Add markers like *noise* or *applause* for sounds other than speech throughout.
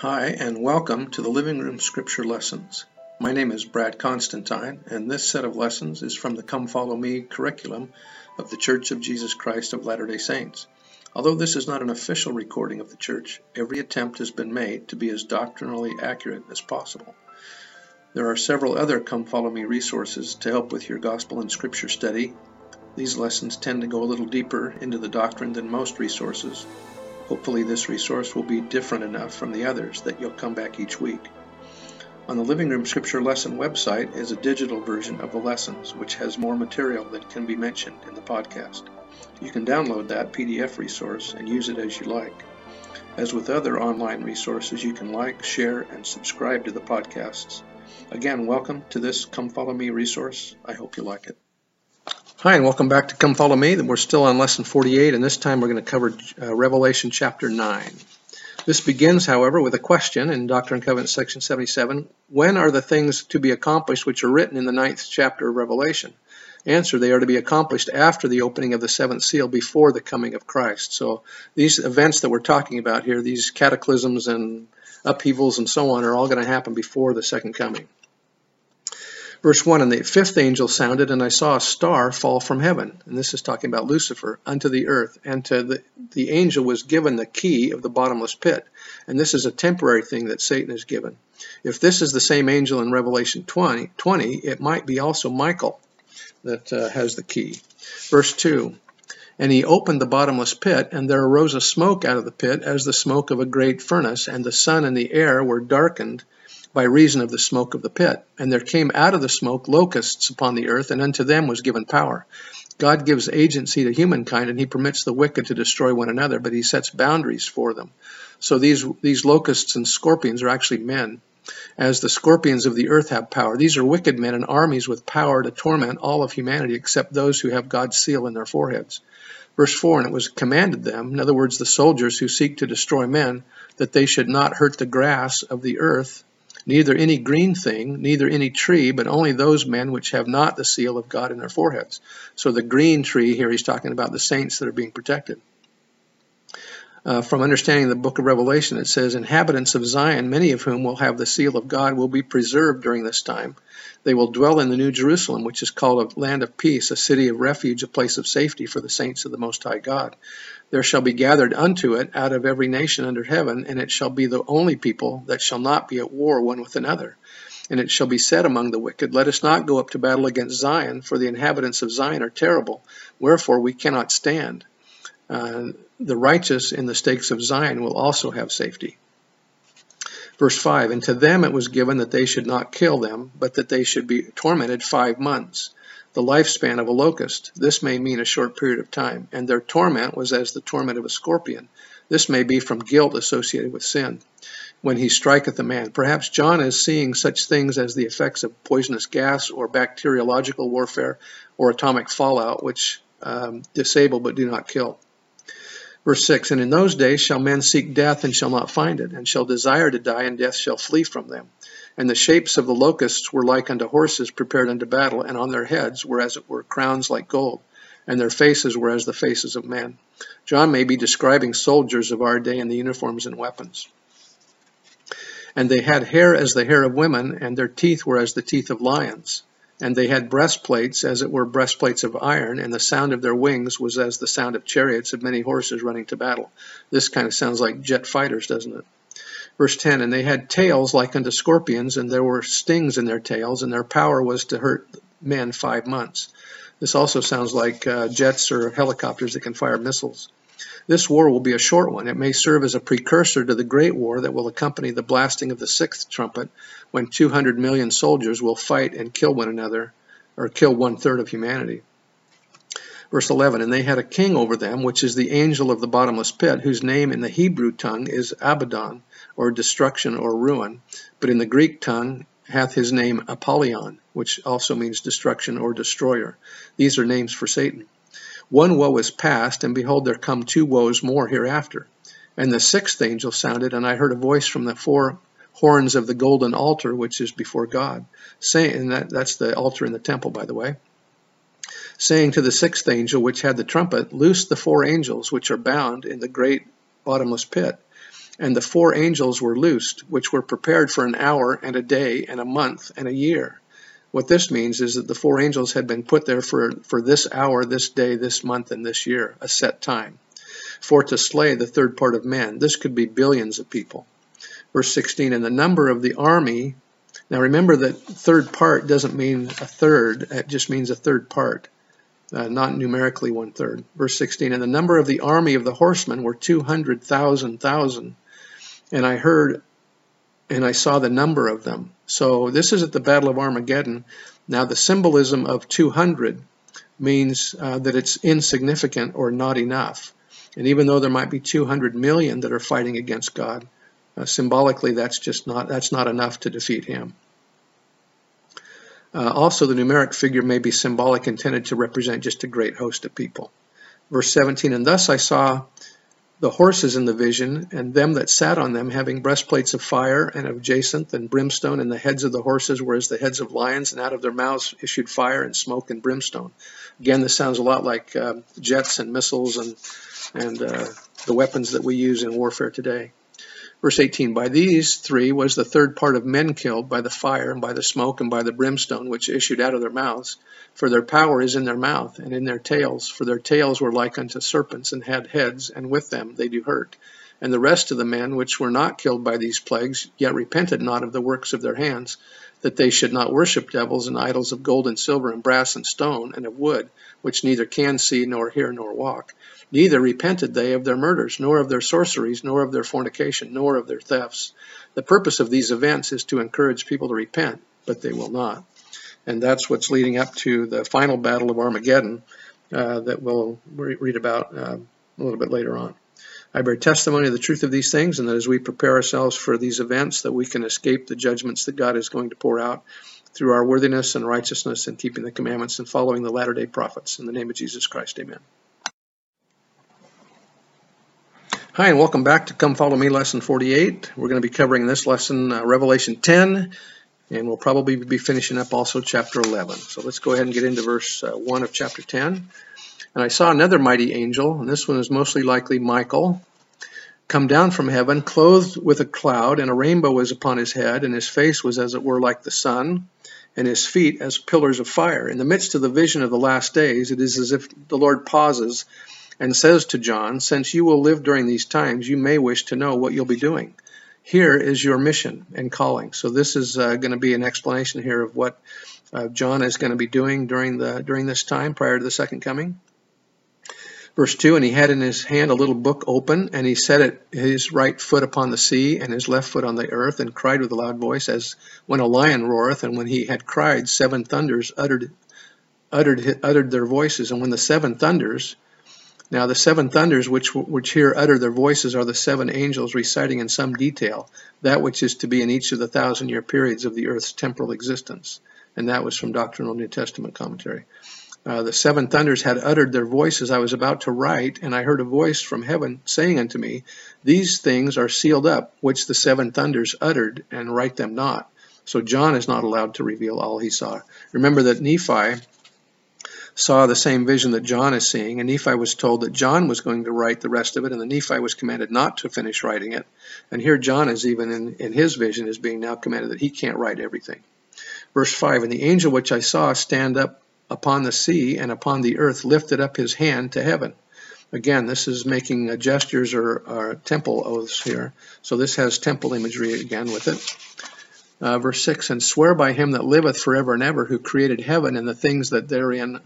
Hi, and welcome to the Living Room Scripture Lessons. My name is Brad Constantine, and this set of lessons is from the Come Follow Me curriculum of the Church of Jesus Christ of Latter day Saints. Although this is not an official recording of the Church, every attempt has been made to be as doctrinally accurate as possible. There are several other Come Follow Me resources to help with your Gospel and Scripture study. These lessons tend to go a little deeper into the doctrine than most resources, Hopefully this resource will be different enough from the others that you'll come back each week. On the Living Room Scripture Lesson website is a digital version of the lessons, which has more material than can be mentioned in the podcast. You can download that PDF resource and use it as you like. As with other online resources, you can like, share, and subscribe to the podcasts. Again, welcome to this Come Follow Me resource. I hope you like it. Hi, and welcome back to Come Follow Me. We're still on lesson 48, and this time we're going to cover uh, Revelation chapter 9. This begins, however, with a question in Doctrine and Covenants section 77. When are the things to be accomplished which are written in the ninth chapter of Revelation? Answer, they are to be accomplished after the opening of the seventh seal, before the coming of Christ. So these events that we're talking about here, these cataclysms and upheavals and so on, are all going to happen before the second coming. Verse 1 And the fifth angel sounded, and I saw a star fall from heaven. And this is talking about Lucifer, unto the earth. And to the, the angel was given the key of the bottomless pit. And this is a temporary thing that Satan is given. If this is the same angel in Revelation 20, 20 it might be also Michael that uh, has the key. Verse 2 and he opened the bottomless pit, and there arose a smoke out of the pit as the smoke of a great furnace, and the sun and the air were darkened by reason of the smoke of the pit. And there came out of the smoke locusts upon the earth, and unto them was given power. God gives agency to humankind, and he permits the wicked to destroy one another, but he sets boundaries for them. So these, these locusts and scorpions are actually men, as the scorpions of the earth have power. These are wicked men and armies with power to torment all of humanity except those who have God's seal in their foreheads. Verse 4 And it was commanded them, in other words, the soldiers who seek to destroy men, that they should not hurt the grass of the earth, neither any green thing, neither any tree, but only those men which have not the seal of God in their foreheads. So the green tree here, he's talking about the saints that are being protected. Uh, from understanding the book of Revelation, it says, Inhabitants of Zion, many of whom will have the seal of God, will be preserved during this time. They will dwell in the New Jerusalem, which is called a land of peace, a city of refuge, a place of safety for the saints of the Most High God. There shall be gathered unto it out of every nation under heaven, and it shall be the only people that shall not be at war one with another. And it shall be said among the wicked, Let us not go up to battle against Zion, for the inhabitants of Zion are terrible. Wherefore we cannot stand. Uh, the righteous in the stakes of Zion will also have safety. Verse 5 And to them it was given that they should not kill them, but that they should be tormented five months the lifespan of a locust. This may mean a short period of time, and their torment was as the torment of a scorpion. This may be from guilt associated with sin when he striketh a man. Perhaps John is seeing such things as the effects of poisonous gas or bacteriological warfare or atomic fallout, which um, disable but do not kill. Verse 6 And in those days shall men seek death and shall not find it, and shall desire to die, and death shall flee from them. And the shapes of the locusts were like unto horses prepared unto battle, and on their heads were as it were crowns like gold, and their faces were as the faces of men. John may be describing soldiers of our day in the uniforms and weapons. And they had hair as the hair of women, and their teeth were as the teeth of lions. And they had breastplates, as it were breastplates of iron, and the sound of their wings was as the sound of chariots of many horses running to battle. This kind of sounds like jet fighters, doesn't it? Verse 10 And they had tails like unto scorpions, and there were stings in their tails, and their power was to hurt men five months. This also sounds like uh, jets or helicopters that can fire missiles. This war will be a short one. It may serve as a precursor to the great war that will accompany the blasting of the sixth trumpet, when 200 million soldiers will fight and kill one another, or kill one third of humanity. Verse 11 And they had a king over them, which is the angel of the bottomless pit, whose name in the Hebrew tongue is Abaddon, or destruction or ruin, but in the Greek tongue hath his name Apollyon, which also means destruction or destroyer. These are names for Satan. One woe is past, and behold, there come two woes more hereafter. And the sixth angel sounded, and I heard a voice from the four horns of the golden altar, which is before God, saying, and that, that's the altar in the temple, by the way, saying to the sixth angel, which had the trumpet, Loose the four angels which are bound in the great bottomless pit and the four angels were loosed, which were prepared for an hour and a day and a month and a year. What this means is that the four angels had been put there for, for this hour, this day, this month, and this year, a set time, for to slay the third part of men. This could be billions of people. Verse 16, and the number of the army. Now remember that third part doesn't mean a third, it just means a third part. Uh, not numerically one third. Verse 16, and the number of the army of the horsemen were 200,000 thousand. And I heard and I saw the number of them. So this is at the Battle of Armageddon. Now the symbolism of 200 means uh, that it's insignificant or not enough. And even though there might be 200 million that are fighting against God, uh, symbolically that's just not that's not enough to defeat him. Uh, also, the numeric figure may be symbolic, intended to represent just a great host of people. Verse 17, and thus I saw the horses in the vision, and them that sat on them, having breastplates of fire and of jacinth and brimstone, and the heads of the horses were as the heads of lions, and out of their mouths issued fire and smoke and brimstone. Again, this sounds a lot like uh, jets and missiles and and uh, the weapons that we use in warfare today. Verse 18 By these three was the third part of men killed by the fire, and by the smoke, and by the brimstone which issued out of their mouths. For their power is in their mouth, and in their tails. For their tails were like unto serpents, and had heads, and with them they do hurt. And the rest of the men which were not killed by these plagues, yet repented not of the works of their hands, that they should not worship devils and idols of gold and silver and brass and stone and of wood, which neither can see nor hear nor walk Neither repented they of their murders, nor of their sorceries, nor of their fornication, nor of their thefts. The purpose of these events is to encourage people to repent, but they will not. And that's what's leading up to the final battle of Armageddon uh, that we'll re read about uh, a little bit later on. I bear testimony of the truth of these things, and that as we prepare ourselves for these events, that we can escape the judgments that God is going to pour out through our worthiness and righteousness and keeping the commandments and following the latter day prophets. In the name of Jesus Christ, amen. Hi, and welcome back to Come Follow Me Lesson 48. We're going to be covering this lesson, uh, Revelation 10, and we'll probably be finishing up also chapter 11. So let's go ahead and get into verse uh, 1 of chapter 10. And I saw another mighty angel, and this one is mostly likely Michael, come down from heaven, clothed with a cloud, and a rainbow was upon his head, and his face was as it were like the sun, and his feet as pillars of fire. In the midst of the vision of the last days, it is as if the Lord pauses and says to John, Since you will live during these times, you may wish to know what you'll be doing. Here is your mission and calling. So this is uh, going to be an explanation here of what uh, John is going to be doing during the during this time prior to the second coming. Verse 2, and he had in his hand a little book open, and he set it, his right foot upon the sea, and his left foot on the earth, and cried with a loud voice, as when a lion roareth. And when he had cried, seven thunders uttered, uttered, uttered their voices. And when the seven thunders now the seven thunders which, which here utter their voices are the seven angels reciting in some detail that which is to be in each of the thousand year periods of the earth's temporal existence. And that was from Doctrinal New Testament Commentary. Uh, the seven thunders had uttered their voices. I was about to write, and I heard a voice from heaven saying unto me, These things are sealed up, which the seven thunders uttered, and write them not. So John is not allowed to reveal all he saw. Remember that Nephi saw the same vision that John is seeing, and Nephi was told that John was going to write the rest of it, and the Nephi was commanded not to finish writing it. And here John is even in, in his vision is being now commanded that he can't write everything. Verse 5, And the angel which I saw stand up upon the sea and upon the earth lifted up his hand to heaven. Again, this is making uh, gestures or, or, temple oaths here. So this has temple imagery again with it. Uh, verse 6 And swear by him that liveth forever and ever, who created heaven and the things that therein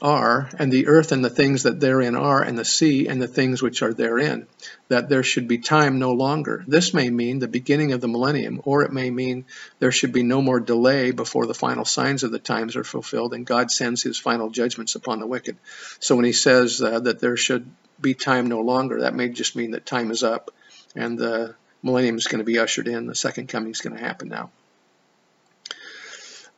are, and the earth and the things that therein are, and the sea and the things which are therein, that there should be time no longer. This may mean the beginning of the millennium, or it may mean there should be no more delay before the final signs of the times are fulfilled and God sends his final judgments upon the wicked. So when he says uh, that there should be time no longer, that may just mean that time is up and the millennium is going to be ushered in. The second coming is going to happen now.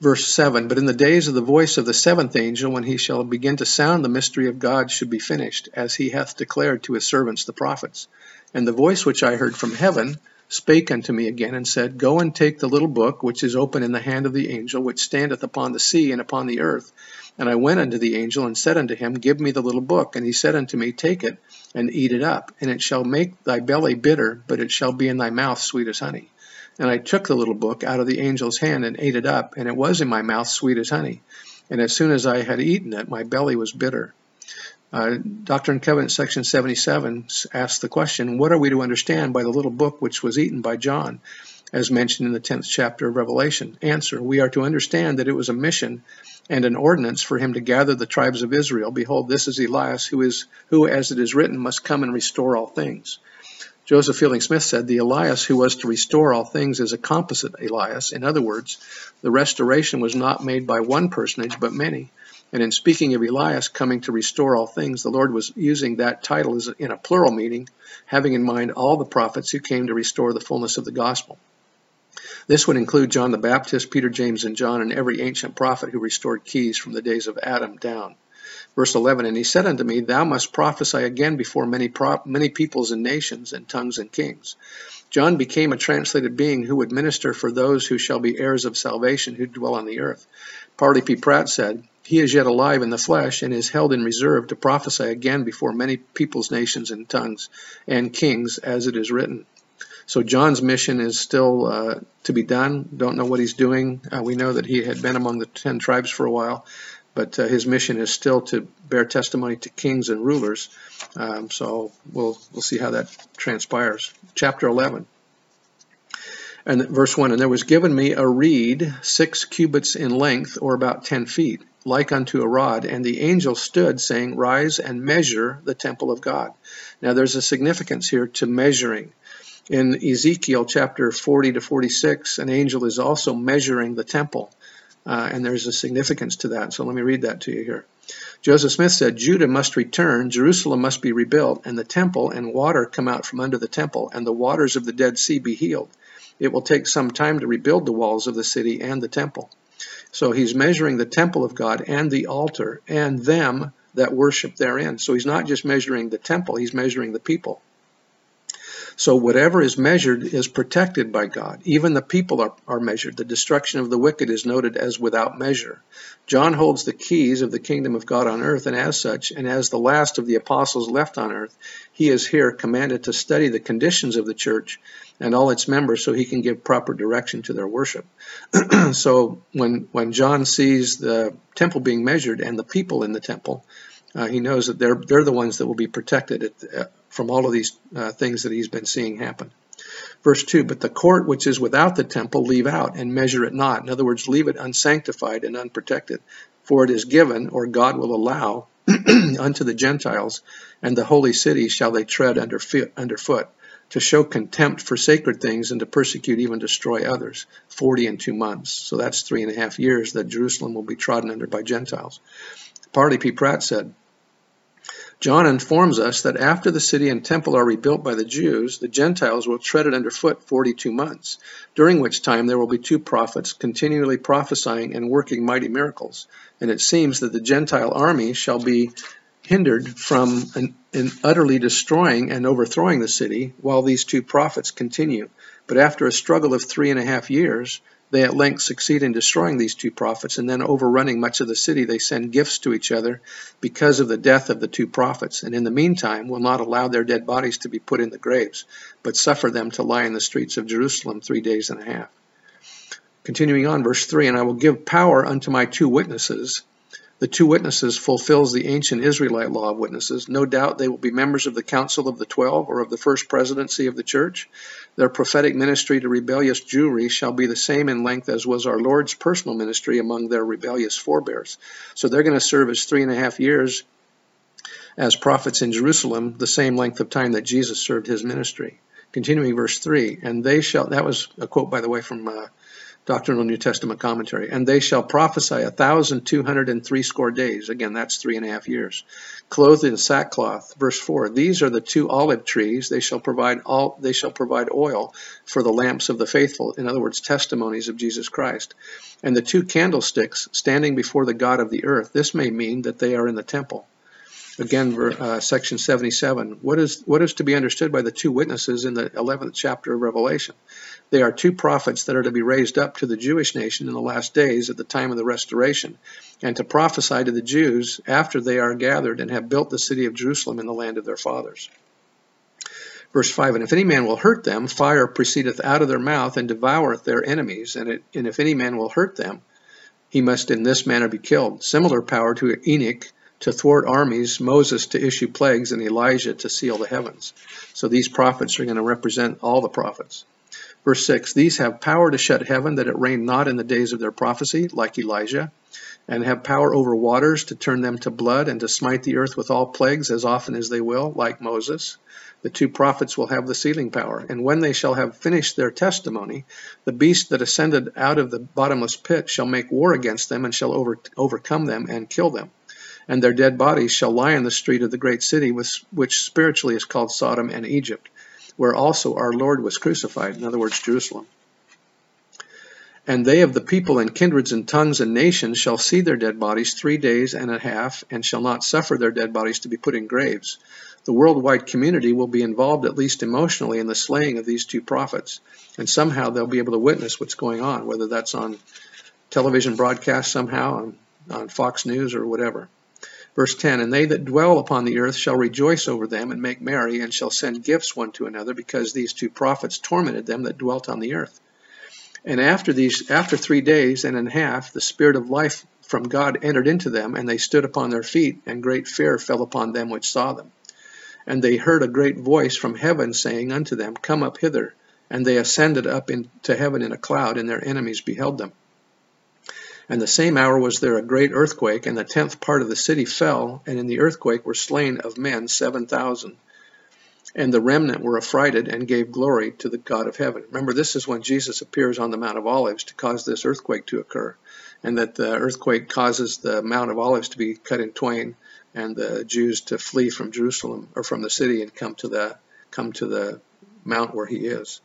Verse 7 But in the days of the voice of the seventh angel, when he shall begin to sound, the mystery of God should be finished, as he hath declared to his servants the prophets. And the voice which I heard from heaven spake unto me again, and said, Go and take the little book which is open in the hand of the angel which standeth upon the sea and upon the earth. And I went unto the angel and said unto him, Give me the little book. And he said unto me, Take it and eat it up, and it shall make thy belly bitter, but it shall be in thy mouth sweet as honey. And I took the little book out of the angel's hand and ate it up, and it was in my mouth sweet as honey. And as soon as I had eaten it, my belly was bitter. Uh, Doctrine and Covenants, section 77, asks the question, What are we to understand by the little book which was eaten by John, as mentioned in the 10th chapter of Revelation? Answer, We are to understand that it was a mission and an ordinance for him to gather the tribes of Israel. Behold, this is Elias, who is who, as it is written, must come and restore all things. Joseph Fielding Smith said, The Elias who was to restore all things is a composite Elias. In other words, the restoration was not made by one personage, but many. And in speaking of Elias coming to restore all things, the Lord was using that title in a plural meaning, having in mind all the prophets who came to restore the fullness of the gospel. This would include John the Baptist, Peter, James, and John, and every ancient prophet who restored keys from the days of Adam down. Verse 11, And he said unto me, Thou must prophesy again before many, pro- many peoples and nations and tongues and kings. John became a translated being who would minister for those who shall be heirs of salvation who dwell on the earth. Parley P. Pratt said, he is yet alive in the flesh and is held in reserve to prophesy again before many peoples, nations, and tongues and kings, as it is written. So John's mission is still uh, to be done. Don't know what he's doing. Uh, we know that he had been among the ten tribes for a while, but uh, his mission is still to bear testimony to kings and rulers. Um, so we'll we'll see how that transpires. Chapter 11. And verse 1 And there was given me a reed, six cubits in length, or about ten feet, like unto a rod. And the angel stood, saying, Rise and measure the temple of God. Now there's a significance here to measuring. In Ezekiel chapter 40 to 46, an angel is also measuring the temple. Uh, and there's a significance to that. So let me read that to you here. Joseph Smith said, Judah must return, Jerusalem must be rebuilt, and the temple and water come out from under the temple, and the waters of the Dead Sea be healed. It will take some time to rebuild the walls of the city and the temple. So he's measuring the temple of God and the altar and them that worship therein. So he's not just measuring the temple, he's measuring the people. So whatever is measured is protected by God. Even the people are, are measured. The destruction of the wicked is noted as without measure. John holds the keys of the kingdom of God on earth, and as such, and as the last of the apostles left on earth, he is here commanded to study the conditions of the church and all its members so he can give proper direction to their worship. *clears throat* so when when John sees the temple being measured and the people in the temple, uh, he knows that they're they're the ones that will be protected at, uh, from all of these uh, things that he's been seeing happen. Verse 2 But the court which is without the temple leave out and measure it not. In other words, leave it unsanctified and unprotected. For it is given, or God will allow, *clears throat* unto the Gentiles, and the holy city shall they tread under foot, under to show contempt for sacred things and to persecute, even destroy others. Forty and two months. So that's three and a half years that Jerusalem will be trodden under by Gentiles. Parley P. Pratt said, John informs us that after the city and temple are rebuilt by the Jews, the Gentiles will tread it underfoot 42 months, during which time there will be two prophets continually prophesying and working mighty miracles. And it seems that the Gentile army shall be hindered from an, an utterly destroying and overthrowing the city while these two prophets continue. But after a struggle of three and a half years, they at length succeed in destroying these two prophets, and then overrunning much of the city, they send gifts to each other because of the death of the two prophets, and in the meantime will not allow their dead bodies to be put in the graves, but suffer them to lie in the streets of Jerusalem three days and a half. Continuing on, verse 3 And I will give power unto my two witnesses, the two witnesses fulfills the ancient Israelite law of witnesses. No doubt they will be members of the Council of the Twelve or of the First Presidency of the Church. Their prophetic ministry to rebellious Jewry shall be the same in length as was our Lord's personal ministry among their rebellious forebears. So they're going to serve as three and a half years as prophets in Jerusalem, the same length of time that Jesus served his ministry. Continuing verse 3, and they shall, that was a quote, by the way, from uh, Doctrinal New Testament Commentary. And they shall prophesy a thousand two hundred and three score days. Again, that's three and a half years. Clothed in sackcloth. Verse four. These are the two olive trees. They shall provide all. They shall provide oil for the lamps of the faithful. In other words, testimonies of Jesus Christ. And the two candlesticks standing before the God of the earth. This may mean that they are in the temple. Again, uh, section 77. What is, what is to be understood by the two witnesses in the 11th chapter of Revelation? They are two prophets that are to be raised up to the Jewish nation in the last days at the time of the restoration, and to prophesy to the Jews after they are gathered and have built the city of Jerusalem in the land of their fathers. Verse 5 And if any man will hurt them, fire proceedeth out of their mouth and devoureth their enemies. And, it, and if any man will hurt them, he must in this manner be killed. Similar power to Enoch to thwart armies, Moses to issue plagues, and Elijah to seal the heavens. So these prophets are going to represent all the prophets. Verse 6 These have power to shut heaven that it rain not in the days of their prophecy, like Elijah, and have power over waters to turn them to blood, and to smite the earth with all plagues as often as they will, like Moses. The two prophets will have the sealing power. And when they shall have finished their testimony, the beast that ascended out of the bottomless pit shall make war against them, and shall over, overcome them and kill them and their dead bodies shall lie in the street of the great city, which spiritually is called Sodom and Egypt, where also our Lord was crucified, in other words, Jerusalem. And they of the people and kindreds and tongues and nations shall see their dead bodies three days and a half, and shall not suffer their dead bodies to be put in graves. The worldwide community will be involved, at least emotionally, in the slaying of these two prophets, and somehow they'll be able to witness what's going on, whether that's on television broadcast somehow, on, on Fox News or whatever. Verse 10 And they that dwell upon the earth shall rejoice over them and make merry, and shall send gifts one to another, because these two prophets tormented them that dwelt on the earth. And after these, after three days and a half, the spirit of life from God entered into them, and they stood upon their feet, and great fear fell upon them which saw them. And they heard a great voice from heaven saying unto them, Come up hither. And they ascended up into heaven in a cloud, and their enemies beheld them. And the same hour was there a great earthquake, and the tenth part of the city fell, and in the earthquake were slain of men seven thousand. And the remnant were affrighted and gave glory to the God of heaven. Remember, this is when Jesus appears on the Mount of Olives to cause this earthquake to occur, and that the earthquake causes the Mount of Olives to be cut in twain, and the Jews to flee from Jerusalem or from the city and come to the come to the mount where he is.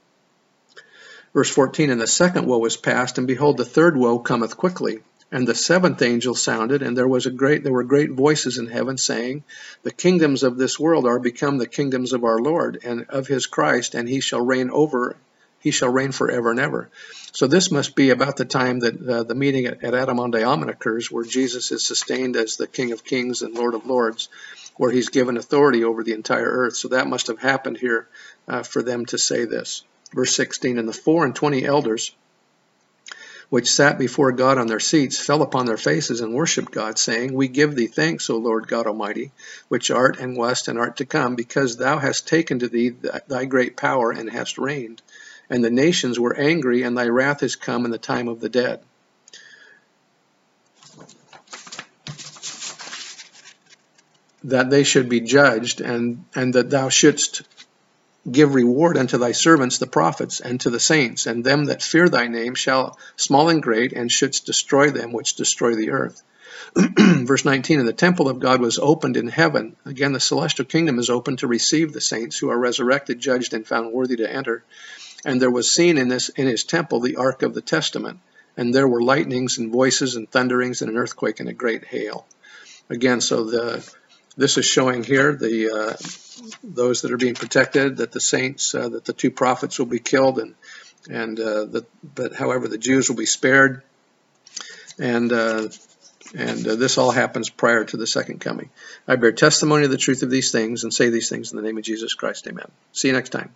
Verse 14, And the second woe is past, and behold, the third woe cometh quickly. And the seventh angel sounded, and there was a great there were great voices in heaven saying, The kingdoms of this world are become the kingdoms of our Lord and of his Christ, and he shall reign over he shall reign forever and ever. So this must be about the time that uh, the meeting at, at Adam-ondi-Ahman occurs, where Jesus is sustained as the King of Kings and Lord of Lords, where he's given authority over the entire earth. So that must have happened here uh, for them to say this. Verse 16, And the four and twenty elders which sat before God on their seats fell upon their faces and worshipped God, saying, We give thee thanks, O Lord God Almighty, which art and wast and art to come, because thou hast taken to thee thy great power and hast reigned. And the nations were angry, and thy wrath is come in the time of the dead. That they should be judged, and, and that thou shouldst give reward unto thy servants the prophets and to the saints and them that fear thy name shall small and great and shouldst destroy them which destroy the earth. *clears throat* Verse 19 and the temple of god was opened in heaven. Again the celestial kingdom is open to receive the saints who are resurrected judged and found worthy to enter. And there was seen in this in his temple the ark of the testament. And there were lightnings and voices and thunderings and an earthquake and a great hail. Again so the this is showing here the uh, those that are being protected, that the saints, uh, that the two prophets will be killed, and and uh, that, but however the Jews will be spared, and and uh, this all happens prior to the second coming. I bear testimony of the truth of these things and say these things in the name of Jesus Christ. Amen. See you next time.